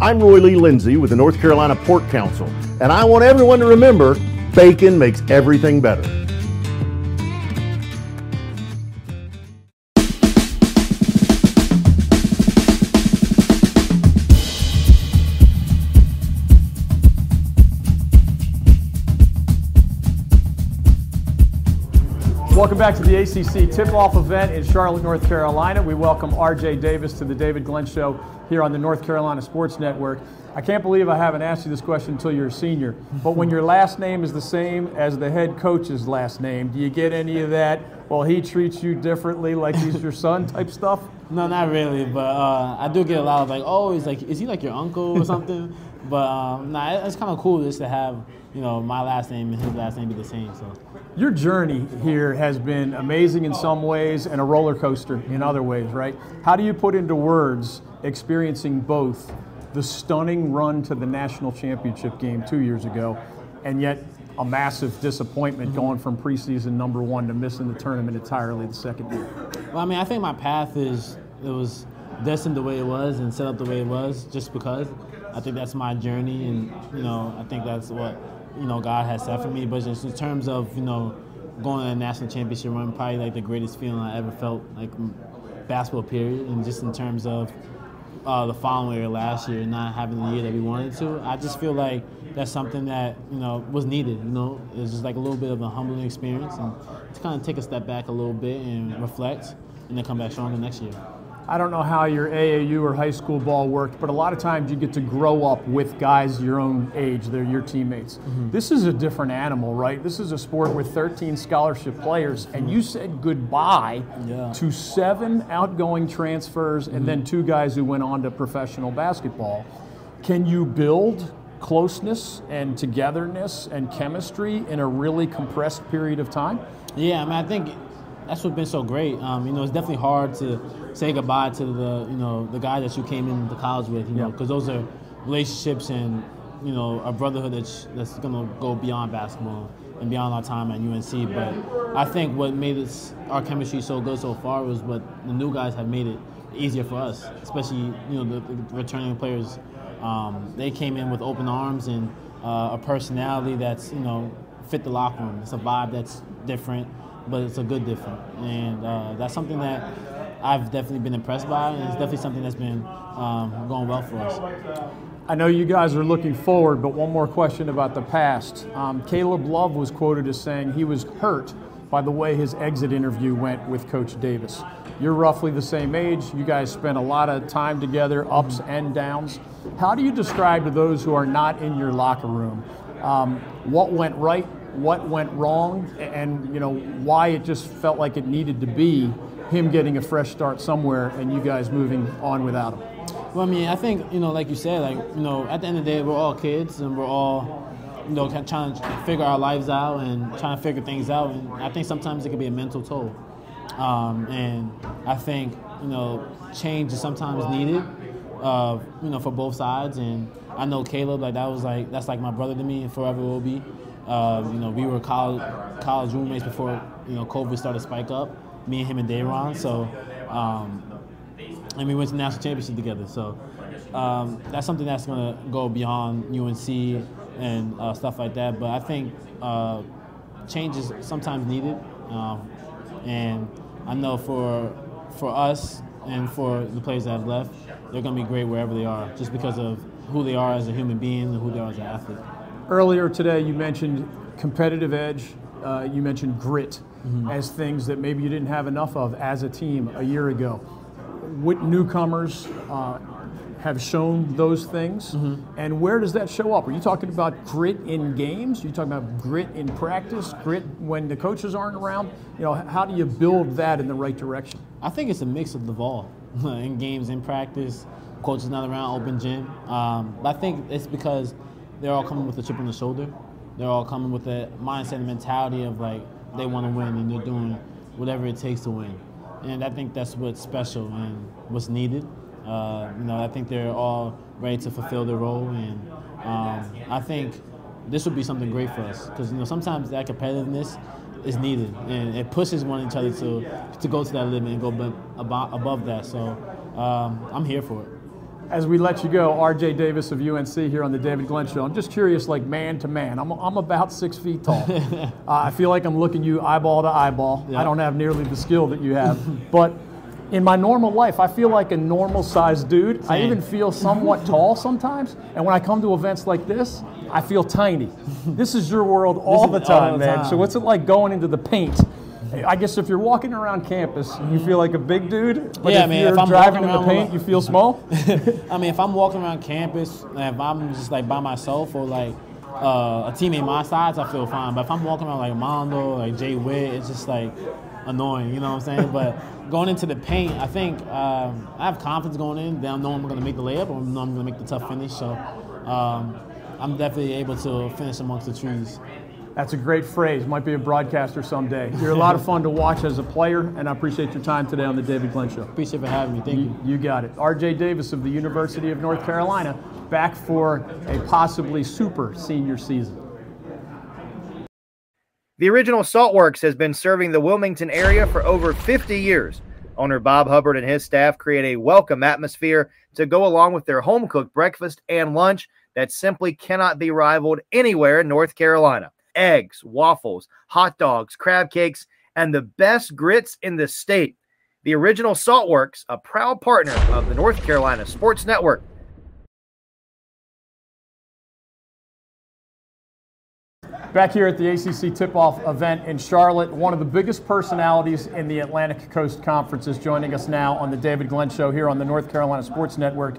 I'm Roy Lee Lindsay with the North Carolina Pork Council, and I want everyone to remember bacon makes everything better. Welcome back to the ACC tip-off event in Charlotte, North Carolina. We welcome RJ Davis to the David Glenn Show here on the North Carolina Sports Network. I can't believe I haven't asked you this question until you're a senior, but when your last name is the same as the head coach's last name, do you get any of that, well, he treats you differently like he's your son type stuff? No, not really, but uh, I do get a lot of like, oh, he's like, is he like your uncle or something? but um, nah, it's kind of cool just to have, you know, my last name and his last name be the same. So. Your journey here has been amazing in some ways and a roller coaster in other ways, right? How do you put into words experiencing both the stunning run to the national championship game two years ago and yet a massive disappointment going from preseason number one to missing the tournament entirely the second year? Well, I mean, I think my path is, it was destined the way it was and set up the way it was just because I think that's my journey and, you know, I think that's what you know God has set for me. But just in terms of you know going to a national championship run, probably like the greatest feeling I ever felt like basketball period. And just in terms of uh, the following year, last year, not having the year that we wanted to, I just feel like that's something that you know was needed. You know, it's just like a little bit of a humbling experience, and to kind of take a step back a little bit and reflect, and then come back stronger next year. I don't know how your AAU or high school ball worked, but a lot of times you get to grow up with guys your own age. They're your teammates. Mm-hmm. This is a different animal, right? This is a sport with 13 scholarship players, and you said goodbye yeah. to seven outgoing transfers mm-hmm. and then two guys who went on to professional basketball. Can you build closeness and togetherness and chemistry in a really compressed period of time? Yeah, I mean, I think that's what's been so great. Um, you know, it's definitely hard to say goodbye to the you know the guy that you came into college with. You know, because those are relationships and you know a brotherhood that's that's gonna go beyond basketball and beyond our time at UNC. But I think what made us our chemistry so good so far was what the new guys have made it easier for us, especially you know the, the returning players. Um, they came in with open arms and uh, a personality that's you know fit the locker room. It's a vibe that's different but it's a good different. And uh, that's something that I've definitely been impressed by, and it's definitely something that's been um, going well for us. I know you guys are looking forward, but one more question about the past. Um, Caleb Love was quoted as saying he was hurt by the way his exit interview went with Coach Davis. You're roughly the same age. You guys spent a lot of time together, ups and downs. How do you describe to those who are not in your locker room um, what went right what went wrong and you know why it just felt like it needed to be him getting a fresh start somewhere and you guys moving on without him. Well, I mean, I think you know, like you said, like you know, at the end of the day, we're all kids and we're all you know trying to figure our lives out and trying to figure things out. And I think sometimes it can be a mental toll. Um, and I think you know change is sometimes needed, uh, you know, for both sides. And I know Caleb, like that was like that's like my brother to me and forever will be. Uh, you know, we were college college roommates before you know COVID started to spike up. Me and him and Day'Ron. So, um, and we went to national championship together. So um, that's something that's going to go beyond UNC and uh, stuff like that. But I think uh, change is sometimes needed, um, and I know for for us and for the players that have left, they're going to be great wherever they are, just because of who they are as a human being and who they are as an athlete. Earlier today, you mentioned competitive edge. Uh, you mentioned grit mm-hmm. as things that maybe you didn't have enough of as a team a year ago. What newcomers uh, have shown those things, mm-hmm. and where does that show up? Are you talking about grit in games? Are you talking about grit in practice? Grit when the coaches aren't around? You know, how do you build that in the right direction? I think it's a mix of the all in games, in practice. Coaches not around, open gym. Um, but I think it's because they're all coming with a chip on the shoulder. They're all coming with a mindset and mentality of like they want to win and they're doing whatever it takes to win. And I think that's what's special and what's needed. Uh, you know, I think they're all ready to fulfill their role, and um, I think this would be something great for us because you know sometimes that competitiveness is needed, and it pushes one each other to to go to that limit and go above, above that. So um, I'm here for it. As we let you go, RJ Davis of UNC here on the David Glenn Show. I'm just curious, like man to man. I'm, I'm about six feet tall. uh, I feel like I'm looking you eyeball to eyeball. Yeah. I don't have nearly the skill that you have, but in my normal life, I feel like a normal sized dude. I even feel somewhat tall sometimes. And when I come to events like this, I feel tiny. This is your world all the all time, man. So what's it like going into the paint? I guess if you're walking around campus, you feel like a big dude. But Yeah, if man, you're if I'm driving in the paint, you feel small. I mean, if I'm walking around campus, and if I'm just like by myself or like uh, a teammate my size, I feel fine. But if I'm walking around like Mondo, like Jay Witt, it's just like annoying. You know what I'm saying? but going into the paint, I think um, I have confidence going in. That I know I'm going to make the layup, or I know I'm going to make the tough finish. So um, I'm definitely able to finish amongst the trees. That's a great phrase. Might be a broadcaster someday. You're a lot of fun to watch as a player, and I appreciate your time today on the David Glenn Show. Appreciate for having me. Thank you. You, you got it. RJ Davis of the University of North Carolina back for a possibly super senior season. The original Saltworks has been serving the Wilmington area for over 50 years. Owner Bob Hubbard and his staff create a welcome atmosphere to go along with their home cooked breakfast and lunch that simply cannot be rivaled anywhere in North Carolina. Eggs, waffles, hot dogs, crab cakes, and the best grits in the state. The original Saltworks, a proud partner of the North Carolina Sports Network. Back here at the ACC tip-off event in Charlotte, one of the biggest personalities in the Atlantic Coast Conference is joining us now on the David Glenn Show here on the North Carolina Sports Network.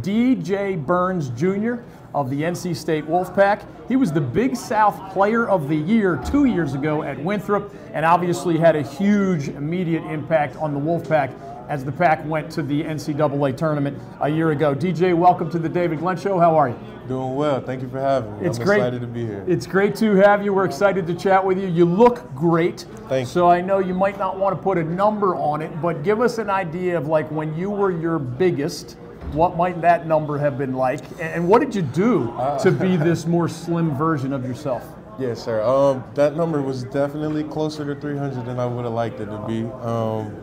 DJ Burns Jr. of the NC State Wolfpack. He was the Big South Player of the Year two years ago at Winthrop, and obviously had a huge immediate impact on the Wolfpack as the pack went to the NCAA tournament a year ago. DJ, welcome to the David Glenn Show. How are you? Doing well. Thank you for having me. It's I'm great. excited to be here. It's great to have you. We're excited to chat with you. You look great. Thank you. So I know you might not want to put a number on it, but give us an idea of like when you were your biggest, what might that number have been like? And what did you do Uh, to be this more slim version of yourself? yes, sir. Um, that number was definitely closer to 300 than I would have liked it to be. Um,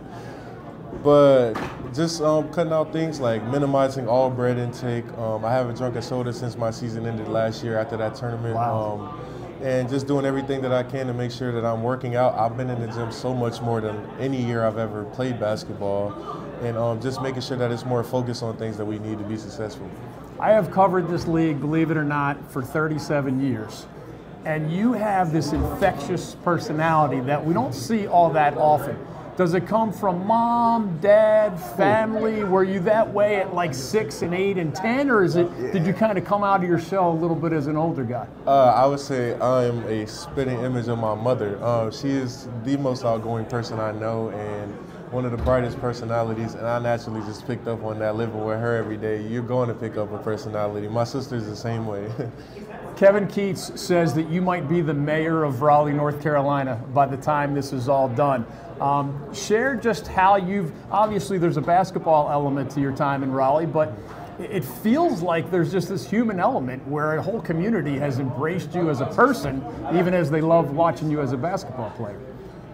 but just um, cutting out things like minimizing all bread intake. Um, I haven't drunk a soda since my season ended last year after that tournament. Wow. Um, and just doing everything that I can to make sure that I'm working out. I've been in the gym so much more than any year I've ever played basketball. And um, just making sure that it's more focused on things that we need to be successful. I have covered this league, believe it or not, for 37 years. And you have this infectious personality that we don't see all that often. Does it come from mom, dad, family? Were you that way at like six and eight and ten, or is it? Did you kind of come out of your shell a little bit as an older guy? Uh, I would say I'm a spitting image of my mother. Uh, she is the most outgoing person I know and one of the brightest personalities, and I naturally just picked up on that living with her every day. You're going to pick up a personality. My sister's the same way. Kevin Keatts says that you might be the mayor of Raleigh, North Carolina by the time this is all done. Um, share just how you've obviously there's a basketball element to your time in Raleigh, but it it feels like there's just this human element where a whole community has embraced you as a person, even as they love watching you as a basketball player.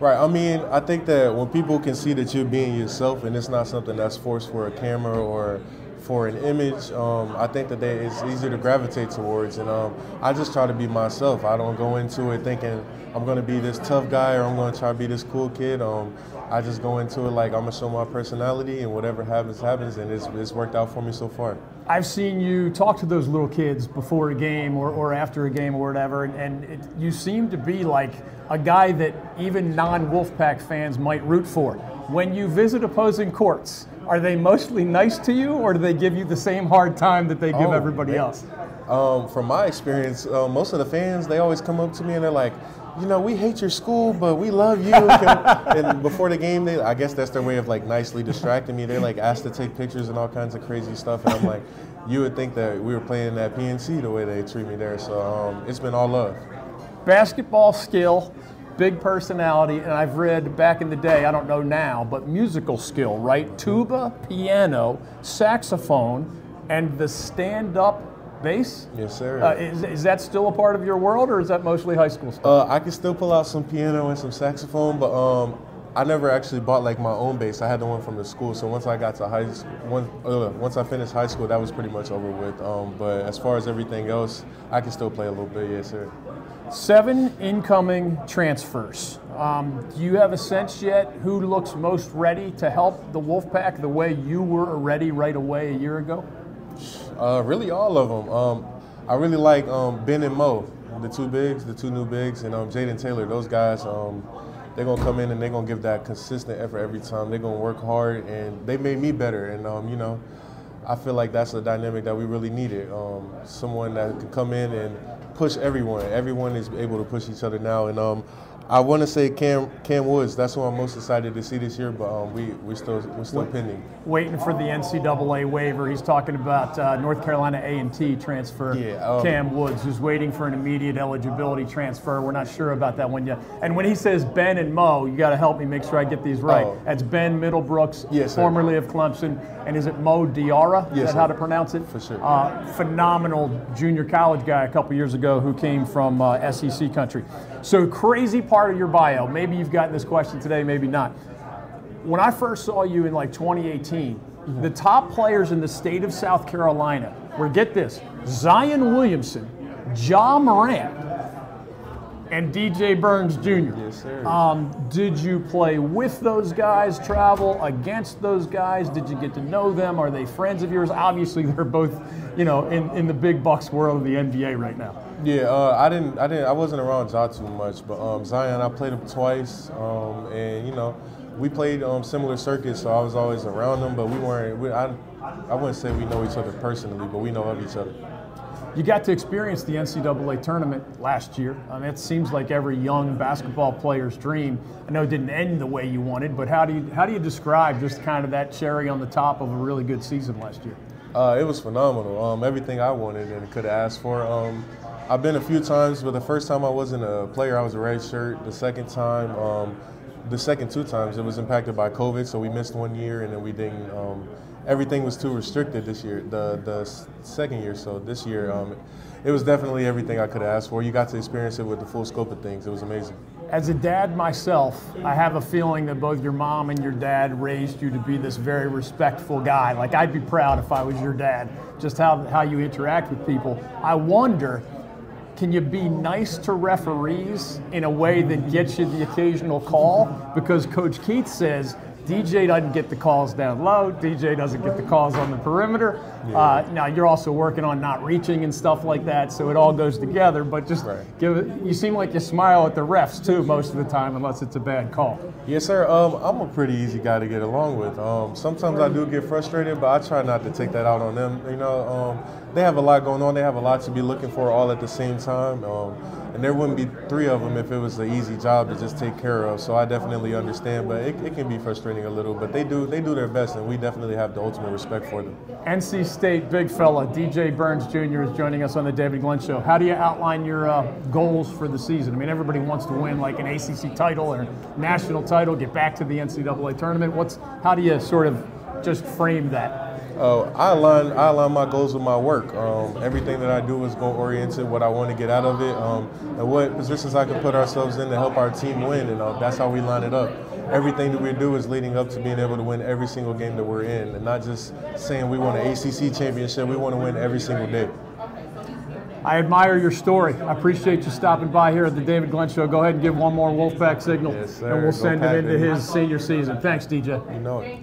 Right. I mean, I think that when people can see that you're being yourself and it's not something that's forced for a camera or for an image, um, I think that they, it's easier to gravitate towards. And um, I just try to be myself. I don't go into it thinking I'm going to be this tough guy or I'm going to try to be this cool kid. Um, I just go into it like I'm to show my personality and whatever happens, happens. And it's, it's worked out for me so far. I've seen you talk to those little kids before a game or, or after a game or whatever, and, and it, you seem to be like a guy that even non Wolfpack fans might root for. When you visit opposing courts, are they mostly nice to you, or do they give you the same hard time that they give Oh, everybody they- else? Um, from my experience, uh, most of the fans they always come up to me and they're like, you know, we hate your school, but we love you. And before the game, they, I guess that's their way of like nicely distracting me. They're like asked to take pictures and all kinds of crazy stuff, and I'm like, you would think that we were playing at PNC the way they treat me there. So um, it's been all love. Basketball skill, big personality, and I've read back in the day, I don't know now, but musical skill, right? Tuba, piano, saxophone, and the stand up bass? Yes, sir. Uh, is, is that still a part of your world, or is that mostly high school stuff? Uh, I can still pull out some piano and some saxophone, but um, I never actually bought like my own bass. I had the one from the school. So once I got to high, once uh, once I finished high school, that was pretty much over with. Um, but as far as everything else, I can still play a little bit. Yes, sir. Seven incoming transfers. Um, do you have a sense yet who looks most ready to help the Wolfpack the way you were ready right away a year ago? Uh, really, all of them. Um, I really like um, Ben and Mo, the two bigs, the two new bigs, and um, Jayden Taylor. Those guys, um, they're gonna come in and they're gonna give that consistent effort every time. They're gonna work hard, and they made me better. And um, you know, I feel like that's the dynamic that we really needed. Um, someone that can come in and push everyone. Everyone is able to push each other now, and I want to say Cam Cam Woods. That's who I'm most excited to see this year. But um, we we still we're still pending. Waiting for the NCAA waiver. He's talking about uh, North Carolina A&T transfer. Yeah, um, Cam Woods, who's waiting for an immediate eligibility transfer. We're not sure about that one yet. And when he says Ben and Mo, you got to help me make sure I get these right. Oh. That's Ben Middlebrooks, Yes, formerly of Clemson, and is it Mo Diarra? Is Yes, that sir. how to pronounce it? For sure. Uh, phenomenal junior college guy a couple years ago who came from uh, SEC country. So crazy part of your bio. Maybe you've gotten this question today, maybe not. When I first saw you in like 2018, the top players in the state of South Carolina were get this: Zion Williamson, Ja Morant, and DJ Burns Jr. Yes, sir. Um, did you play with those guys, travel against those guys? Did you get to know them? Are they friends of yours? Obviously, they're both, you know, in, in the big bucks world of the NBA right now. Yeah, uh, I didn't, I didn't, I wasn't around Ja too much, but um, Zion, I played him twice, um, and you know, we played um, similar circuits, so I was always around them, but we weren't. We, I, I wouldn't say we know each other personally, but we know of each other. You got to experience the NCAA tournament last year. I mean, it seems like every young basketball player's dream. I know it didn't end the way you wanted, but how do you how do you describe just kind of that cherry on the top of a really good season last year? Uh, it was phenomenal. Um, everything I wanted and could have asked for. Um, I've been a few times, but the first time I wasn't a player, I was a red shirt. The second time, um, the second two times, it was impacted by COVID, so we missed one year, and then we didn't. Um, everything was too restricted this year. The the second year, so this year, um, it was definitely everything I could asked for. You got to experience it with the full scope of things. It was amazing. As a dad myself, I have a feeling that both your mom and your dad raised you to be this very respectful guy. Like I'd be proud if I was your dad, just how, how you interact with people. I wonder, can you be nice to referees in a way that gets you the occasional call? Because Coach Keatts says DJ doesn't get the calls down low, DJ doesn't get the calls on the perimeter. Uh, now you're also working on not reaching and stuff like that, so it all goes together. But just Right. give it. You seem like you smile at the refs too most of the time, unless it's a bad call. Yes, sir. Um, I'm a pretty easy guy to get along with. Um, sometimes I do get frustrated, but I try not to take that out on them. You know, um, they have a lot going on. They have a lot to be looking for all at the same time. Um, and there wouldn't be three of them if it was an easy job to just take care of. So I definitely understand, but it, it can be frustrating a little. But they do they do their best, and we definitely have the ultimate respect for them. NC State big fella DJ Burns Jr. is joining us on the David Glenn Show. How do you outline your uh, goals for the season? I mean, everybody wants to win like an ACC title or national title, get back to the NCAA tournament. What's how do you sort of just frame that? Uh, I align I align my goals with my work. Um, everything that I do is goal oriented. What I want to get out of it, um, and what positions I can put ourselves in to help our team win, and uh, that's how we line it up. Everything that we do is leading up to being able to win every single game that we're in, and not just saying we want an ACC championship. We want to win every single day. I admire your story. I appreciate you stopping by here at the David Glenn Show. Go ahead and give one more Wolfpack signal, Yes, and we'll Go send it into his senior season. Thanks, DJ. You know it.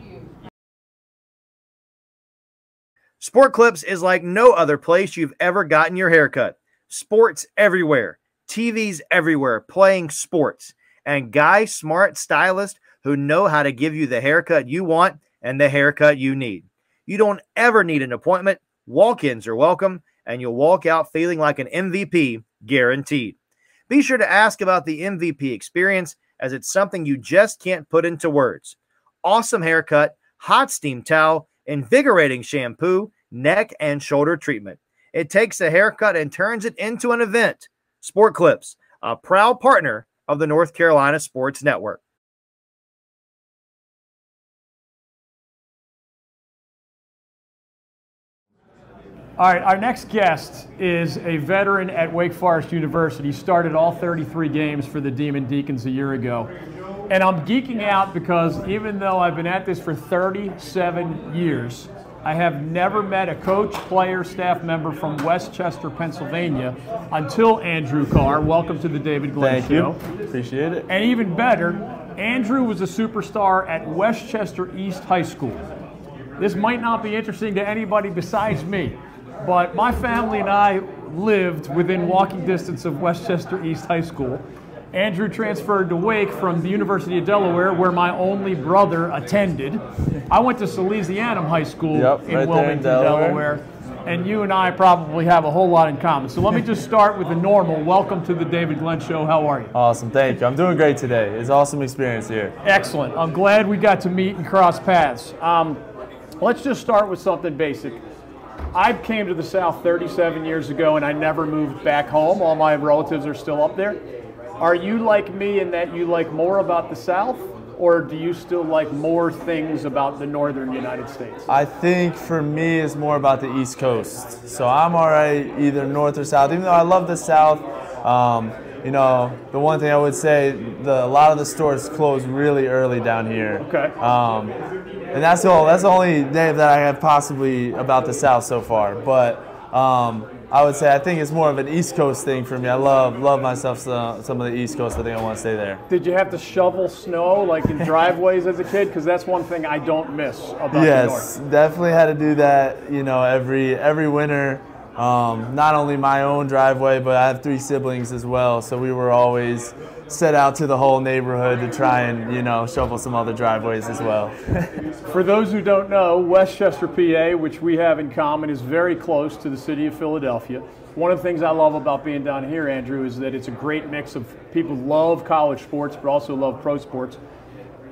Sport Clips is like no other place you've ever gotten your haircut. Sports everywhere, TVs everywhere, playing sports, and guys smart stylists who know how to give you the haircut you want and the haircut you need. You don't ever need an appointment. Walk ins are welcome, and you'll walk out feeling like an MVP guaranteed. Be sure to ask about the MVP experience, as it's something you just can't put into words. Awesome haircut, hot steam towel, invigorating shampoo, neck and shoulder treatment. It takes a haircut and turns it into an event. Sport Clips, a proud partner of the North Carolina Sports Network. All right, our next guest is a veteran at Wake Forest University. He Started all 33 games for the Demon Deacons a year ago. And I'm geeking out because even though I've been at this for 37 years, I have never met a coach, player, staff member from West Chester, Pennsylvania until Andrew Carr. Welcome to the David Glenn Thank Show. you. Appreciate it. And even better, Andrew was a superstar at West Chester East High School. This might not be interesting to anybody besides me, but my family and I lived within walking distance of West Chester East High School. Andrew transferred to Wake from the University of Delaware, where my only brother attended. I went to Salesianum High School Yep, in right there in Wilmington, Delaware. Delaware. And you and I probably have a whole lot in common. So let me just start with the normal. Welcome to the David Glenn Show. How are you? Awesome. Thank you. I'm doing great today. It's an awesome experience here. Excellent. I'm glad we got to meet and cross paths. Um, let's just start with something basic. I came to the South 37 years ago and I never moved back home. All my relatives are still up there. Are you like me in that you like more about the South, or do you still like more things about the northern United States? I think for me, it's more about the East Coast. So I'm all right either north or south. Even though I love the South, um, you know, the one thing I would say, the, a lot of the stores close really early down here. Okay. Um, and that's all. That's the only day that I have possibly about the South so far. But um, I would say I think it's more of an East Coast thing for me. I love love myself some, some of the East Coast. I think I want to stay there. Did you have to shovel snow like in driveways as a kid? Because that's one thing I don't miss about the Yes, definitely had to do that. You know, every every winter. Um, not only my own driveway, but I have three siblings as well. So we were always set out to the whole neighborhood to try and you know shovel some other driveways as well. For those who don't know, West Chester, PA, which we have in common, is very close to the city of Philadelphia. One of the things I love about being down here, Andrew, is that it's a great mix of people love college sports but also love pro sports.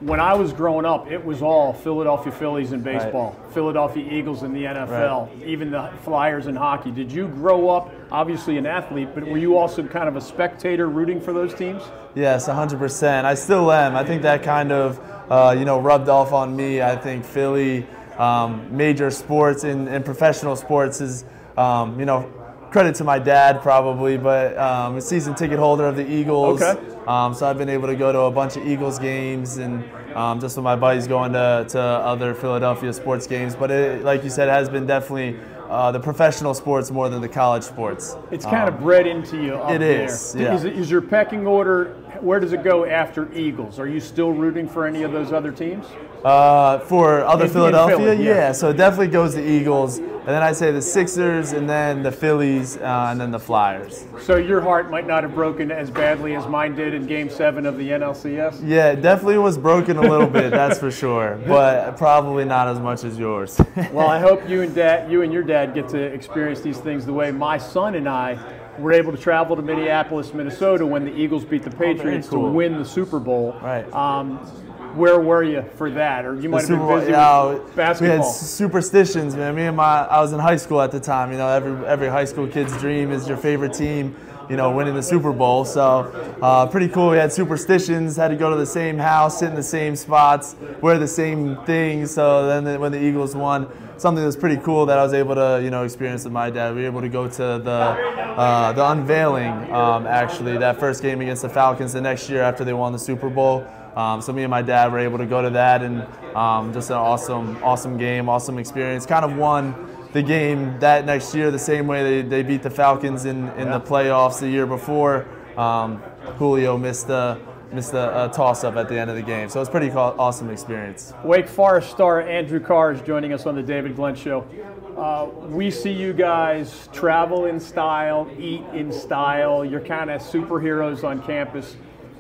When I was growing up, it was all Philadelphia Phillies in baseball, Philadelphia Eagles in the NFL, even the Flyers in hockey. Did you grow up, obviously an athlete, but were you also kind of a spectator rooting for those teams? Yes, 100%. I still am. I think that kind of, uh, you know, rubbed off on me. I think Philly, um, major sports and, and professional sports is, um, you know, credit to my dad probably, but um, a season ticket holder of the Eagles. Okay. Um, so I've been able to go to a bunch of Eagles games and um, just with my buddies going to, to other Philadelphia sports games. But it, like you said, it has been definitely uh, the professional sports more than the college sports. It's kind of bred into you it yeah. Is, is your pecking order, where does it go after Eagles? Are you still rooting for any of those other teams? Uh, for other In- in Philadelphia, Philly, yeah. yeah. So it definitely goes the Eagles, and then I'd say the Sixers, and then the Phillies, uh, and then the Flyers. So your heart might not have broken as badly as mine did in Game 7 of the NLCS? Yeah, it definitely was broken a little bit, that's for sure, but probably not as much as yours. Well, I hope you and dad, you and your dad get to experience these things the way my son and I were able to travel to Minneapolis, Minnesota when the Eagles beat the Patriots cool. to win the Super Bowl. Right. Um, where were you for that? Or you might have been busy yeah, with we had superstitions, man. Me and my, I was in high school at the time. You know, every every high school kid's dream is your favorite team. You know, winning the Super Bowl. So, uh, pretty cool. We had superstitions. Had to go to the same house, sit in the same spots, wear the same things. So then, the- when the Eagles won, something that was pretty cool that I was able to, you know, experience with my dad. We were able to go to the uh, the unveiling, um, actually, that first game against the Falcons the next year after they won the Super Bowl. Um, so me and my dad were able to go to that, and um, just an awesome, awesome game, awesome experience. Kind of won the game that next year the same way they, they beat the Falcons in, in the playoffs the year before. Um, Julio missed the missed a, a toss up at the end of the game, so it was a pretty co- awesome experience. Wake Forest star Andrew Carr is joining us on the David Glenn Show. Uh, we see you guys travel in style, eat in style. You're kind of superheroes on campus.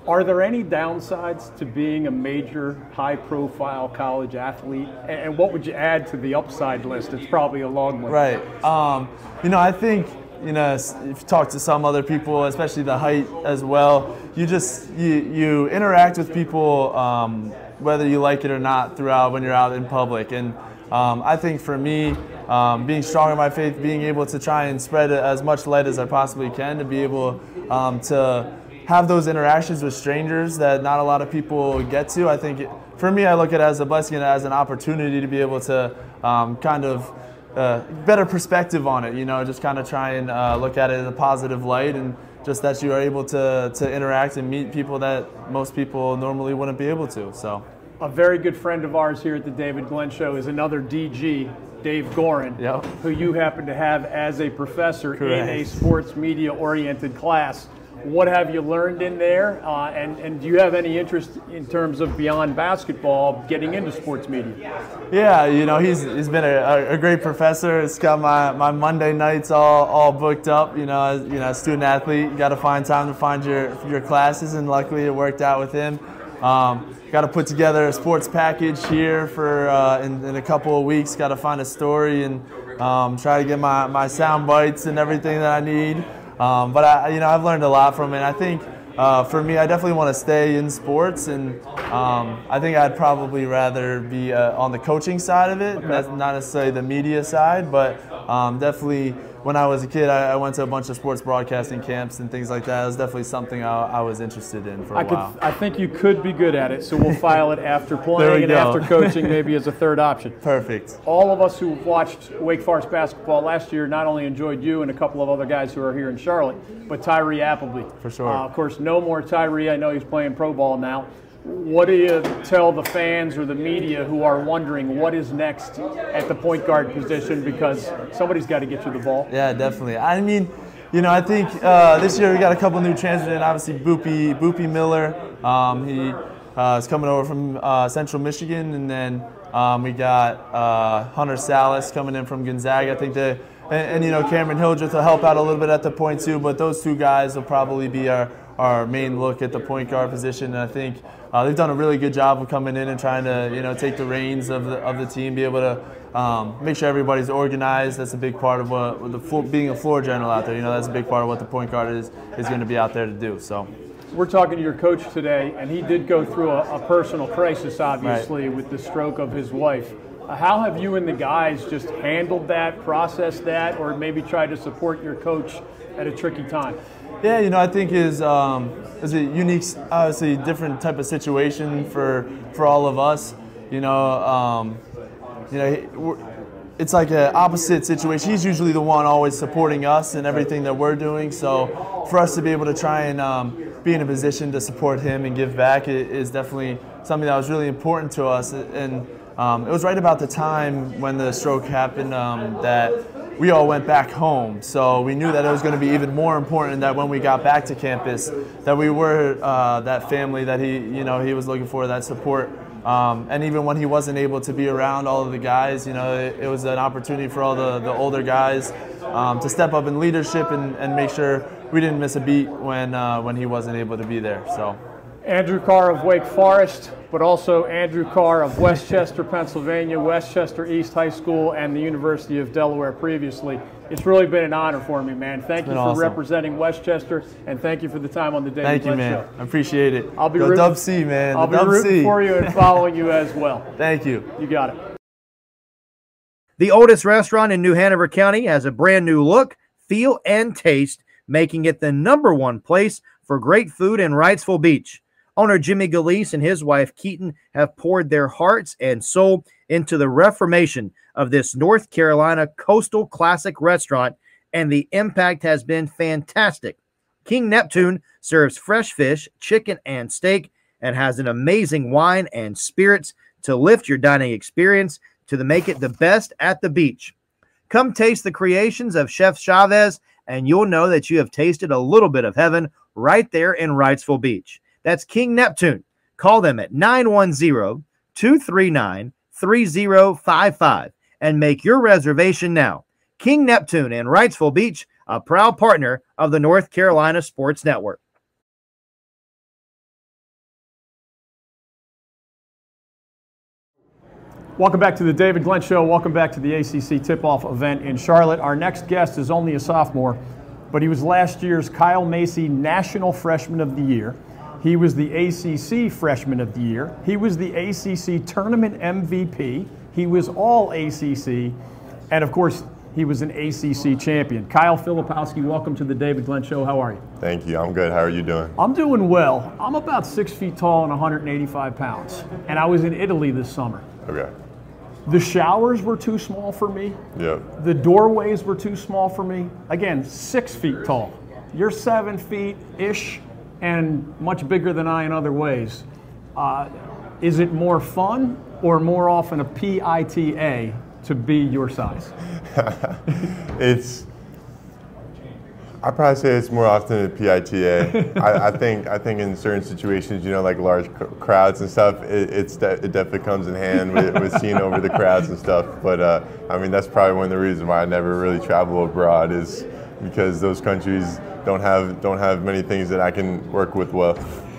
Are there any downsides to being a major, high-profile college athlete? And and what would you add to the upside list? It's probably a long one. Right. Um, you know, I think you know if you talk to some other people, especially the height as well, you just you you interact with people um, whether you like it or not throughout when you're out in public. And um, I think for me, um, being strong in my faith, being able to try and spread as much light as I possibly can to be able um, to have those interactions with strangers that not a lot of people get to. I think it, for me, I look at it as a blessing and as an opportunity to be able to um, kind of uh, better perspective on it. You know, just kind of try and uh, look at it in a positive light and just that you are able to, to interact and meet people that most people normally wouldn't be able to. So, A very good friend of ours here at the David Glenn Show is another DG, Dave Gorin, Yep. who you happen to have as a professor in a sports media oriented class. What have you learned in there? Uh, and, and do you have any interest in terms of beyond basketball getting into sports media? Yeah, you know, he's, he's been a, a great professor. It's got my, my Monday nights all, all booked up. You know, as you know, student athlete, you got to find time to find your, your classes, and luckily it worked out with him. Um, got to put together a sports package here for uh, in, in a couple of weeks. Got to find a story and um, try to get my, my sound bites and everything that I need. Um, but I, you know, I've learned a lot from it. I think uh, for me, I definitely want to stay in sports, and um, I think I'd probably rather be uh, on the coaching side of it, not not necessarily the media side, but um, definitely. When I was a kid, I, I went to a bunch of sports broadcasting camps and things like that. It was definitely something I, I was interested in for a I, could, while. I think you could be good at it, so we'll file it after playing and go. after coaching, maybe as a third option. Perfect. all of us who watched Wake Forest basketball last year not only enjoyed you and a couple of other guys who are here in Charlotte, but Tyree Appleby. For sure. Uh, of course, no more Tyree. I know he's playing pro ball now. What do you tell the fans or the media who are wondering what is next at the point guard position because somebody's got to get you the ball? Yeah, definitely. I mean, you know, I think uh, this year we got a couple new transfers in. Obviously, Boopie, Boopie Miller. Um, he uh, is coming over from uh, Central Michigan, and then um, we got uh, Hunter Sallis coming in from Gonzaga. I think the and, and you know Cameron Hildreth will help out a little bit at the point too. But those two guys will probably be our our main look at the point guard position. And I think uh, they've done a really good job of coming in and trying to you know take the reins of the of the team, be able to um, make sure everybody's organized. That's a big part of what the floor, being a floor general out there. You know, that's a big part of what the point guard is is going to be out there to do. So. We're talking to your coach today, and he did go through a, a personal crisis, obviously, with the stroke of his wife. Uh, how have you and the guys just handled that, processed that, or maybe tried to support your coach at a tricky time? Yeah, you know, I think is um, is a unique, obviously different type of situation for for all of us. You know, um, you know, it's like an opposite situation. He's usually the one always supporting us and everything that we're doing. So for us to be able to try and um, be in a position to support him and give back is definitely something that was really important to us. And um, it was right about the time when the stroke happened um, that we all went back home. So we knew that it was going to be even more important that when we got back to campus, that we were uh, that family that he, you know, he was looking for, that support. Um, and even when he wasn't able to be around all of the guys, you know, it, it was an opportunity for all the, the older guys um, to step up in leadership and, and make sure we didn't miss a beat when, uh, when he wasn't able to be there. So. Andrew Carr of Wake Forest, but also Andrew Carr of West Chester, Pennsylvania, West Chester East High School, and the University of Delaware previously. It's really been an honor for me, man. Thank you for awesome. representing West Chester, and thank you for the time on the David Thank you, man. Show. I appreciate it. I'll be Go rooting- Dub C, man. I'll The be Dub rooting C. for you and following you as well. Thank you. You got it. The oldest restaurant in New Hanover County has a brand new look, feel, and taste, making it the number one place for great food in Wrightsville Beach. Owner Jimmy Galise and his wife Keaton have poured their hearts and soul into the reformation of this North Carolina coastal classic restaurant, and the impact has been fantastic. King Neptune serves fresh fish, chicken, and steak, and has an amazing wine and spirits to lift your dining experience to the make it the best at the beach. Come taste the creations of Chef Chavez, and you'll know that you have tasted a little bit of heaven right there in Wrightsville Beach. That's King Neptune. Call them at 910 239 3055 and make your reservation now. King Neptune in Wrightsville Beach, a proud partner of the North Carolina Sports Network. Welcome back to the David Glenn Show. Welcome back to the ACC tip off event in Charlotte. Our next guest is only a sophomore, but he was last year's Kyle Macy National Freshman of the Year. He was the ACC Freshman of the Year. He was the ACC Tournament MVP. He was all ACC. And of course, he was an ACC champion. Kyle Filipowski, welcome to the David Glenn Show. How are you? Thank you. I'm good. How are you doing? I'm doing well. I'm about six feet tall and 185 pounds. And I was in Italy this summer. Okay. The showers were too small for me. Yep. The doorways were too small for me. Again, six feet tall. you're seven feet ish and much bigger than I in other ways. Uh, is it more fun or more often a PITA to be your size? it's. I probably say it's more often a PITA. I, I, think I think in certain situations, you know, like large cr- crowds and stuff, it, it's it definitely comes in hand with, with seeing over the crowds and stuff. But uh, I mean, that's probably one of the reasons why I never really travel abroad is because those countries don't have don't have many things that I can work with well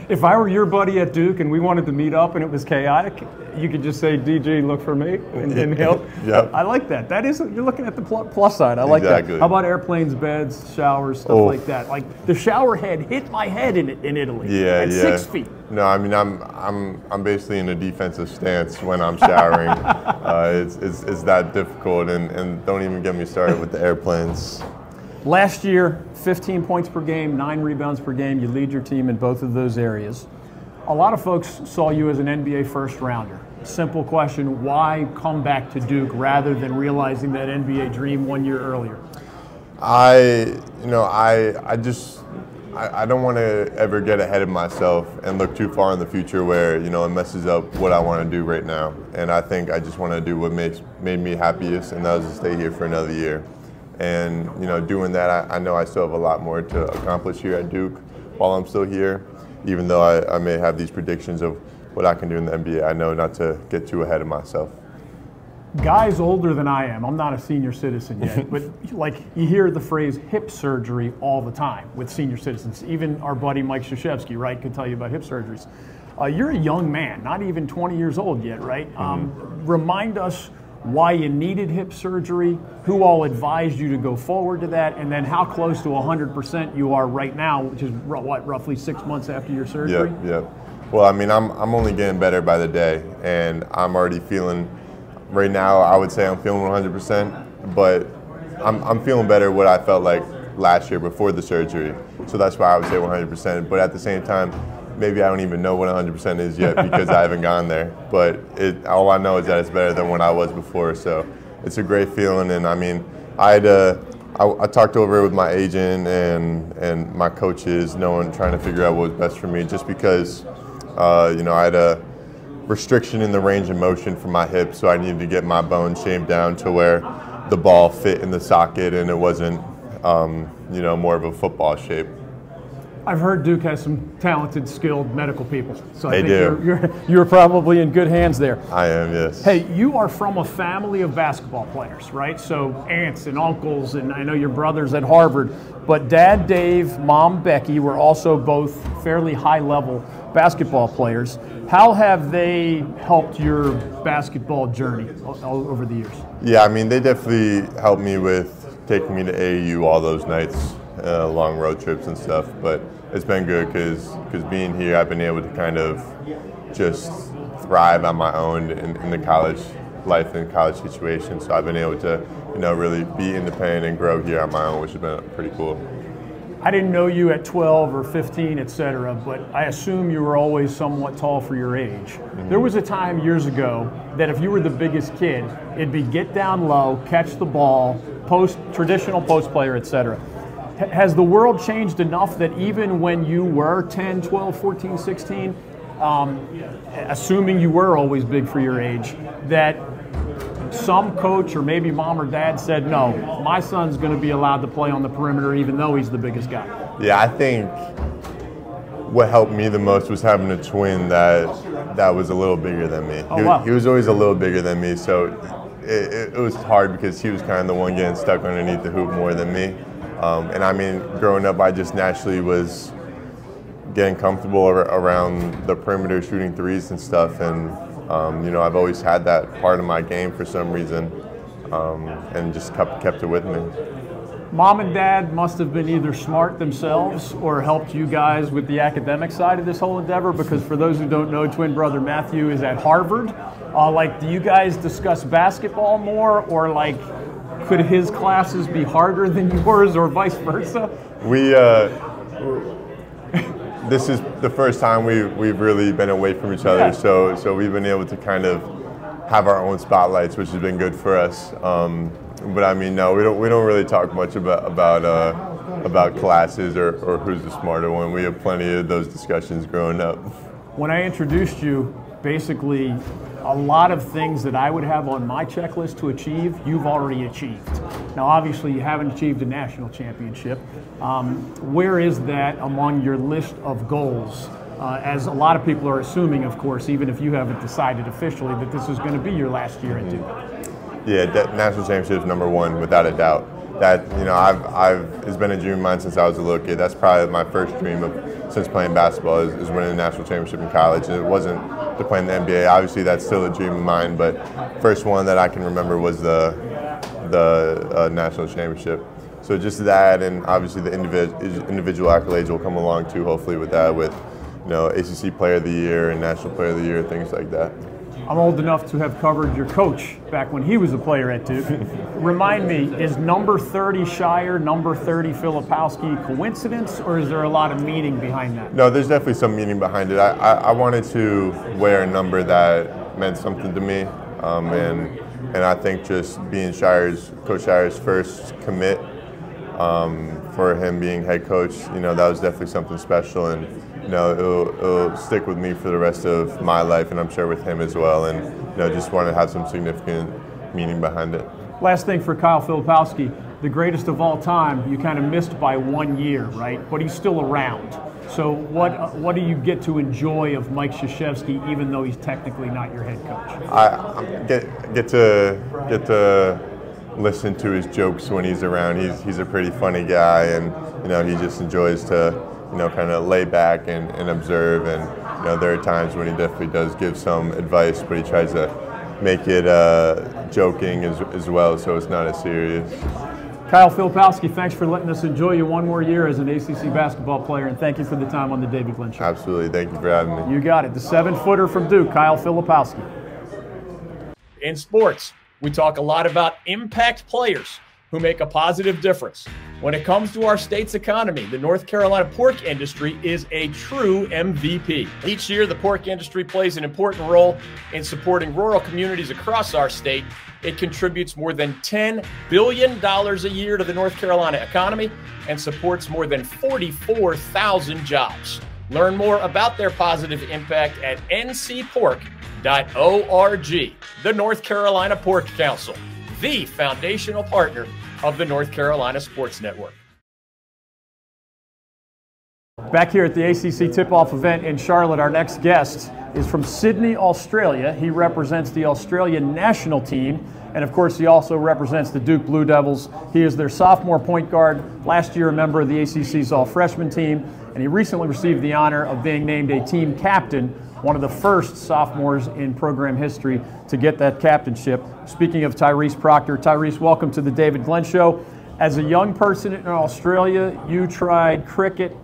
if I were your buddy at Duke and we wanted to meet up and it was chaotic, you could just say, "DG, look for me," and, and help. yep. I like that. That is you're looking at the plus side. I like exactly. that. How about airplanes, beds, showers, stuff oh. like that? Like the shower head hit my head in in Italy. Yeah, at yeah. Six feet. No, I mean I'm I'm I'm basically in a defensive stance when I'm showering. uh, it's, it's it's that difficult, and and don't even get me started with the airplanes. Last year, 15 points per game, nine rebounds per game. You lead your team in both of those areas. A lot of folks saw you as an NBA first rounder. Simple question why come back to Duke rather than realizing that NBA dream one year earlier? I, you know, I, I just, I, I don't want to ever get ahead of myself and look too far in the future where, you know, it messes up what I want to do right now. And I think I just want to do what makes made me happiest, and that was to stay here for another year. And you know, doing that, I, I, know I still have a lot more to accomplish here at Duke while I'm still here. Even though I, I may have these predictions of what I can do in the NBA, I know not to get too ahead of myself. Guys older than I am, I'm not a senior citizen yet, but like you hear the phrase hip surgery all the time with senior citizens. Even our buddy Mike Krzyzewski, right, could tell you about hip surgeries. Uh, you're a young man, not even 20 years old yet, right? Mm-hmm. Um, remind us why you needed hip surgery, who all advised you to go forward to that, and then how close to 100% you are right now, which is what, roughly six months after your surgery? Yeah, yeah. Well, I mean, I'm, I'm only getting better by the day, and I'm already feeling, right now, I would say I'm feeling 100%, but I'm, I'm feeling better what I felt like last year before the surgery. So that's why I would say 100%. But at the same time, maybe I don't even know what 100% is yet because I haven't gone there. But it, all I know is that it's better than when I was before. So it's a great feeling. And I mean, I had uh, I, I, talked over it with my agent and and my coaches, knowing trying to figure out what was best for me. Just because, uh, you know, I had a restriction in the range of motion for my hip, so I needed to get my bone shaped down to where the ball fit in the socket and it wasn't, um, you know, more of a football shape. I've heard Duke has some talented, skilled medical people. So I they think do. You're, you're, you're, probably in good hands there. I am, yes. Hey, you are from a family of basketball players, right? So aunts and uncles, and I know your brothers at Harvard. But dad Dave, mom Becky were also both fairly high level basketball players. How have they helped your basketball journey over the years? Yeah, I mean, they definitely helped me with taking me to AAU all those nights, uh, long road trips and stuff. But it's been good because because being here, I've been able to kind of just thrive on my own in, in the college life and college situation. So I've been able to, you know, really be independent and grow here on my own, which has been pretty cool. I didn't know you at 12 or 15, et cetera, but I assume you were always somewhat tall for your age. Mm-hmm. There was a time years ago that if you were the biggest kid, it'd be get down low, catch the ball, post traditional post player, et cetera has the world changed enough that even when you were 10, 12, 14, 16, um, assuming you were always big for your age, that some coach or maybe mom or dad said, no, my son's going to be allowed to play on the perimeter even though he's the biggest guy? Yeah, I think what helped me the most was having a twin that that was a little bigger than me. Oh, he, wow. he was always a little bigger than me, so it, it, it was hard because he was kind of the one getting stuck underneath the hoop more than me. Um, and I mean, growing up, I just naturally was getting comfortable ar- around the perimeter, shooting threes and stuff. And um, you know, I've always had that part of my game for some reason, um, and just kept kept it with me. Mom and dad must have been either smart themselves or helped you guys with the academic side of this whole endeavor. Because for those who don't know, twin brother Matthew is at Harvard. Uh, like, do you guys discuss basketball more, or like? Could his classes be harder than yours or vice versa? We, uh, this is the first time we, we've really been away from each other, yeah. so, so we've been able to kind of have our own spotlights, which has been good for us. Um, but I mean, no, we don't, we don't really talk much about, about uh, about classes or, or who's the smarter one. We have plenty of those discussions growing up. When I introduced you, basically a lot of things that I would have on my checklist to achieve, you've already achieved. Now, obviously, you haven't achieved a national championship. Um, where is that among your list of goals? Uh, as a lot of people are assuming, of course, even if you haven't decided officially that this is going to be your last year at Duke. Yeah, national championship is number one without a doubt. That you know, I've, I've it's been a dream of mine since I was a little kid. That's probably my first dream of since playing basketball is, is winning a national championship in college. And it wasn't to play in the NBA. Obviously, that's still a dream of mine, but first one that I can remember was the the uh, national championship. So just that, and obviously the individual individual accolades will come along too. Hopefully, with that, with you know ACC Player of the Year and National Player of the Year, things like that. I'm old enough to have covered your coach back when he was a player at Duke. Remind me, is number 30 Scheyer, number 30 Filipowski coincidence, or is there a lot of meaning behind that? No, there's definitely some meaning behind it. I, I, I wanted to wear a number that meant something to me, um, and and I think just being Scheyer's Coach Scheyer's first commit um, for him being head coach, you know, that was definitely something special, and you know, it'll, it'll stick with me for the rest of my life, and I'm sure with him as well. And you know, just want to have some significant meaning behind it. Last thing for Kyle Filipowski, the greatest of all time. You kind of missed by one year, right? But he's still around. So what what do you get to enjoy of Mike Krzyzewski, even though he's technically not your head coach? I get get to get to listen to his jokes when he's around. He's he's a pretty funny guy, and you know he just enjoys to you know kind of lay back and, and observe. And you know there are times when he definitely does give some advice, but he tries to make it uh, joking as, as well, so it's not as serious. Kyle Filipowski, thanks for letting us enjoy you one more year as an ACC basketball player, and thank you for the time on the David Glenn Show. Absolutely. Thank you for having me. You got it. The seven footer from Duke, Kyle Filipowski. In sports, we talk a lot about impact players who make a positive difference. When it comes to our state's economy, the North Carolina pork industry is a true MVP. Each year, the pork industry plays an important role in supporting rural communities across our state. It contributes more than $10 billion a year to the North Carolina economy and supports more than 44,000 jobs. Learn more about their positive impact at ncpork.org. The North Carolina Pork Council the foundational partner of the North Carolina Sports Network. Back here at the ACC tip off event in Charlotte, our next guest is from Sydney, Australia. He represents the Australian national team, and of course, he also represents the Duke Blue Devils. He is their sophomore point guard, last year a member of the ACC's all freshman team, and he recently received the honor of being named a team captain one of the first sophomores in program history to get that captainship. Speaking of Tyrese Proctor, Tyrese, welcome to the David Glenn Show. As a young person in Australia, you tried cricket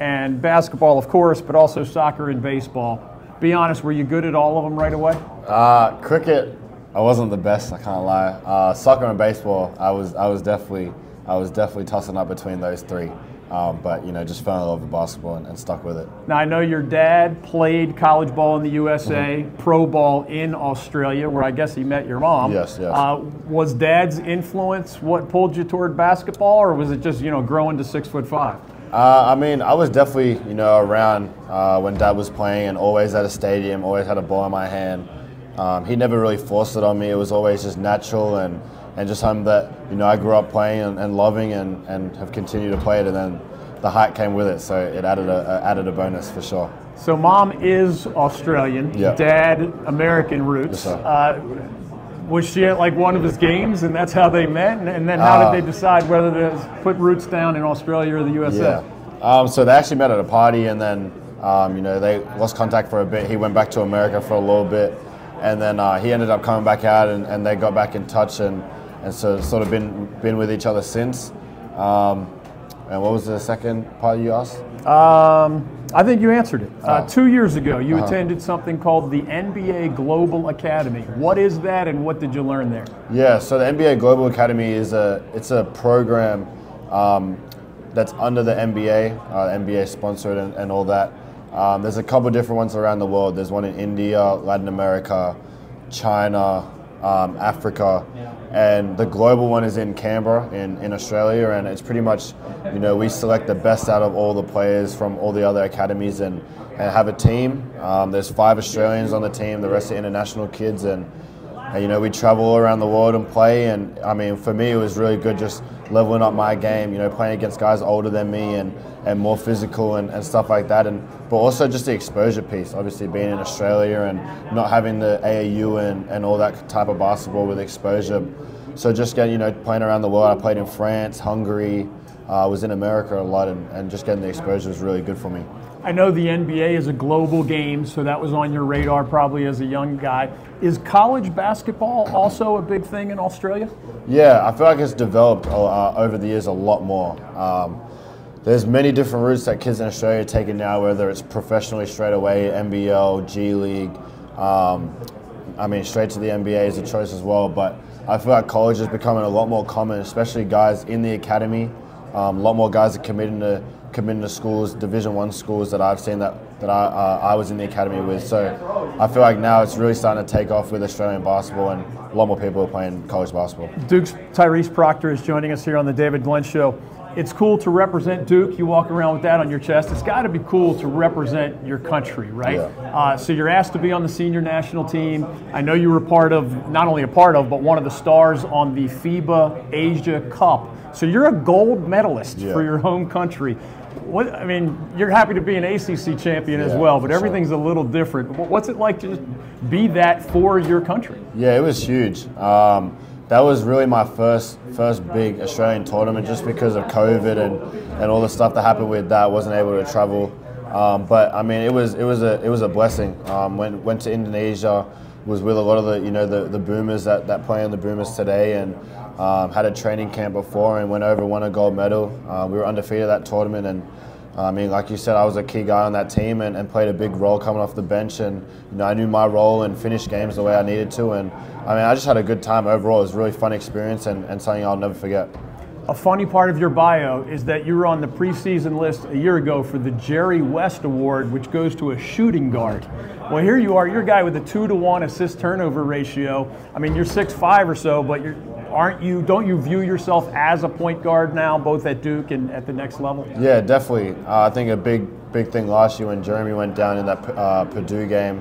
and basketball, of course, but also soccer and baseball. Be honest, were you good at all of them right away? Uh, cricket, I wasn't the best. I can't lie. Uh, soccer and baseball, I was, I was definitely, I was definitely tossing up between those three. Um, but you know, just fell in love with basketball and, and, stuck with it. Now I know your dad played college ball in the USA, mm-hmm. pro ball in Australia, where I guess he met your mom. Yes, yes. Uh, was dad's influence what pulled you toward basketball, or was it just you know growing to six foot five? Uh, I mean, I was definitely you know around uh, when dad was playing, and always at a stadium, always had a ball in my hand. Um, he never really forced it on me. It was always just natural and and just something that you know I grew up playing and, and, loving and, and have continued to play it. And then the height came with it, so it added a, a added a bonus for sure. So mom is Australian, yep. dad American roots. Yes, uh, was she at like one of his games, and that's how they met? And, and then how uh, did they decide whether to put roots down in Australia or the USA? Yeah. Um, so they actually met at a party, and then um, you know they lost contact for a bit. He went back to America for a little bit, and then uh, he ended up coming back out, and, and, they got back in touch, and and so sort of been been with each other since. Um, and what was the second part you asked? Um, I think you answered it. Uh, oh. two years ago, you uh-huh. attended something called the NBA Global Academy. What is that, and what did you learn there? Yeah, so the NBA Global Academy is a it's a program um, that's under the NBA, uh, NBA sponsored and, and all that. Um, there's a couple different ones around the world. There's one in India, Latin America, China, um, Africa, and the global one is in Canberra in, in Australia, and it's pretty much, you know, we select the best out of all the players from all the other academies and, and have a team. Um, there's five Australians on the team, the rest are international kids, and, and you know we travel around the world and play. And I mean, for me, it was really good just leveling up my game. You know, playing against guys older than me and, and more physical and, and stuff like that. And but also just the exposure piece. Obviously, being in Australia and not having the AAU and, and all that type of basketball with exposure. So just getting you know playing around the world. I played in France, Hungary. I uh, was in America a lot, and, and just getting the exposure was really good for me. I know the NBA is a global game, so that was on your radar probably as a young guy. Is college basketball also a big thing in Australia? Yeah, I feel like it's developed uh, over the years a lot more. Um, there's many different routes that kids in Australia are taking now, whether it's professionally straight away, NBL, G League. Um, I mean, straight to the NBA is a choice as well. But I feel like college is becoming a lot more common, especially guys in the academy. Um, a lot more guys are committing to committing to schools, Division One schools that I've seen that that I uh, I was in the academy with. So I feel like now it's really starting to take off with Australian basketball, and a lot more people are playing college basketball. Duke's Tyrese Proctor is joining us here on the David Glenn Show. It's cool to represent Duke. You walk around with that on your chest. It's got to be cool to represent your country, right? Yeah. Uh, so you're asked to be on the senior national team. I know you were part of, not only a part of, but one of the stars on the FIBA Asia Cup. So you're a gold medalist yeah. for your home country. What I mean, you're happy to be an ACC champion yeah, as well, but everything's sure. a little different. What's it like to just be that for your country? Yeah, it was huge. Um, that was really my first first big Australian tournament, just because of COVID and, and all the stuff that happened with that. I wasn't able to travel, um, but I mean, it was it was a it was a blessing. Um, went went to Indonesia, was with a lot of the you know the, the boomers that, that play on the boomers today, and um, had a training camp before and went over won a gold medal. Uh, we were undefeated at that tournament, and uh, I mean, like you said, I was a key guy on that team and, and, played a big role coming off the bench. And you know, I knew my role and finished games the way I needed to. And I mean, I just had a good time overall. It was a really fun experience and, and something I'll never forget. A funny part of your bio is that you were on the preseason list a year ago for the Jerry West Award, which goes to a shooting guard. Well, here you are, you're a guy with a two to one assist turnover ratio. I mean, you're six five or so, but you're aren't you? Don't you view yourself as a point guard now, both at Duke and at the next level? Yeah, definitely. Uh, I think a big big thing last year when Jeremy went down in that uh, Purdue game,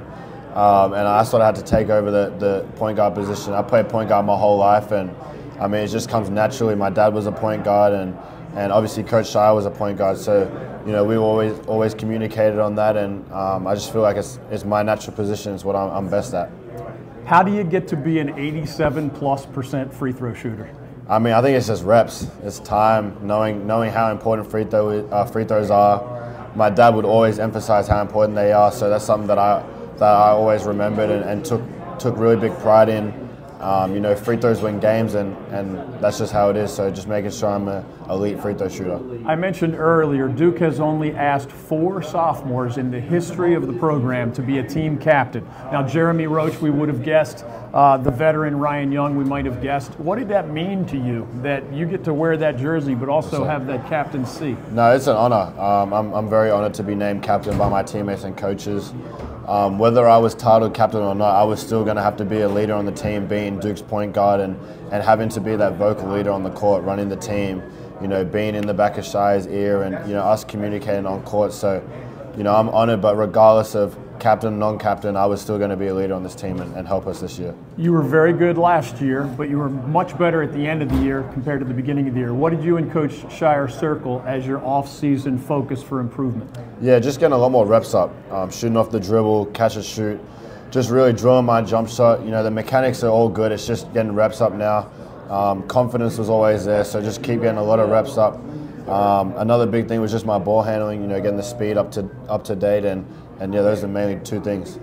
um, and I sort of had to take over the, the point guard position. I played point guard my whole life, and I mean it just comes naturally. My dad was a point guard, and and obviously Coach Scheyer was a point guard, so you know we always always communicated on that, and um, I just feel like it's, it's my natural position. It's what I'm, I'm best at. How do you get to be an 87 plus percent free throw shooter? I mean, I think it's just reps. It's time, knowing knowing how important free throw uh, free throws are. My dad would always emphasize how important they are, so that's something that I that I always remembered and, and took took really big pride in. Um, you know, free throws win games, and, and that's just how it is. So just making sure I'm an elite free throw shooter. I mentioned earlier, Duke has only asked four sophomores in the history of the program to be a team captain. Now, Jeremy Roach, we would have guessed. Uh, the veteran Ryan Young, we might have guessed. What did that mean to you that you get to wear that jersey, but also have that captaincy? No, it's an honor. Um, I'm, I'm very honored to be named captain by my teammates and coaches. Um, whether I was titled captain or not, I was still going to have to be a leader on the team, being Duke's point guard and, and having to be that vocal leader on the court, running the team, you know, being in the back of Scheyer's ear and, you know, us communicating on court. So, you know, I'm honoured, but regardless of captain, non-captain, I was still going to be a leader on this team and, and, help us this year. You were very good last year, but you were much better at the end of the year compared to the beginning of the year. What did you and Coach Scheyer circle as your off-season focus for improvement? Yeah, just getting a lot more reps up, um, shooting off the dribble, catch and shoot, just really drilling my jump shot. You know, the mechanics are all good. It's just getting reps up now. Um, confidence was always there, so just keep getting a lot of reps up. Um, another big thing was just my ball handling. You know, getting the speed up to up to date and and yeah, those are mainly two things.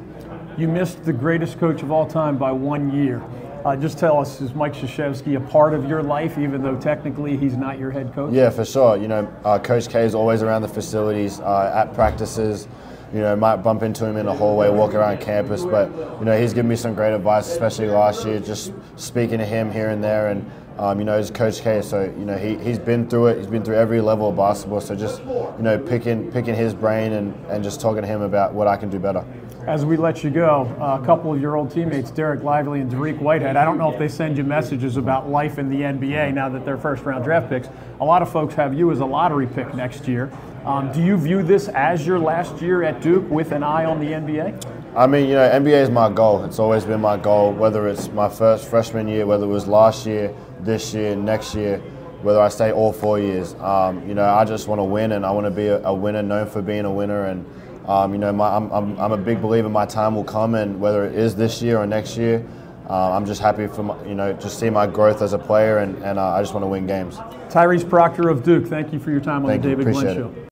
You missed the greatest coach of all time by one year. Uh, just tell us, is Mike Krzyzewski a part of your life, even though technically he's not your head coach? Yeah, for sure. You know, uh, Coach K is always around the facilities, uh, at practices. You know, might bump into him in the hallway, walk around campus, but you know, he's given me some great advice, especially last year. Just speaking to him here and there, and Um, you know, he's Coach K, so you know he he's been through it. He's been through every level of basketball. So just you know picking picking his brain and, and just talking to him about what I can do better. As we let you go, a couple of your old teammates, Dereck Lively and Dariq Whitehead, I don't know if they send you messages about life in the NBA now that they're first round draft picks. A lot of folks have you as a lottery pick next year. Um, do you view this as your last year at Duke with an eye on the NBA? I mean, you know, NBA is my goal. It's always been my goal, whether it's my first freshman year, whether it was last year, this year, next year, whether I stay all four years. Um, you know, I just want to win and I want to be a, a winner, known for being a winner. And um, you know, my, I'm, I'm, I'm, a big believer my time will come, and whether it is this year or next year, uh, I'm just happy for my, you know just see my growth as a player, and, and uh, I just want to win games. Tyrese Proctor of Duke, thank you for your time on thank the David Glenn Show. It.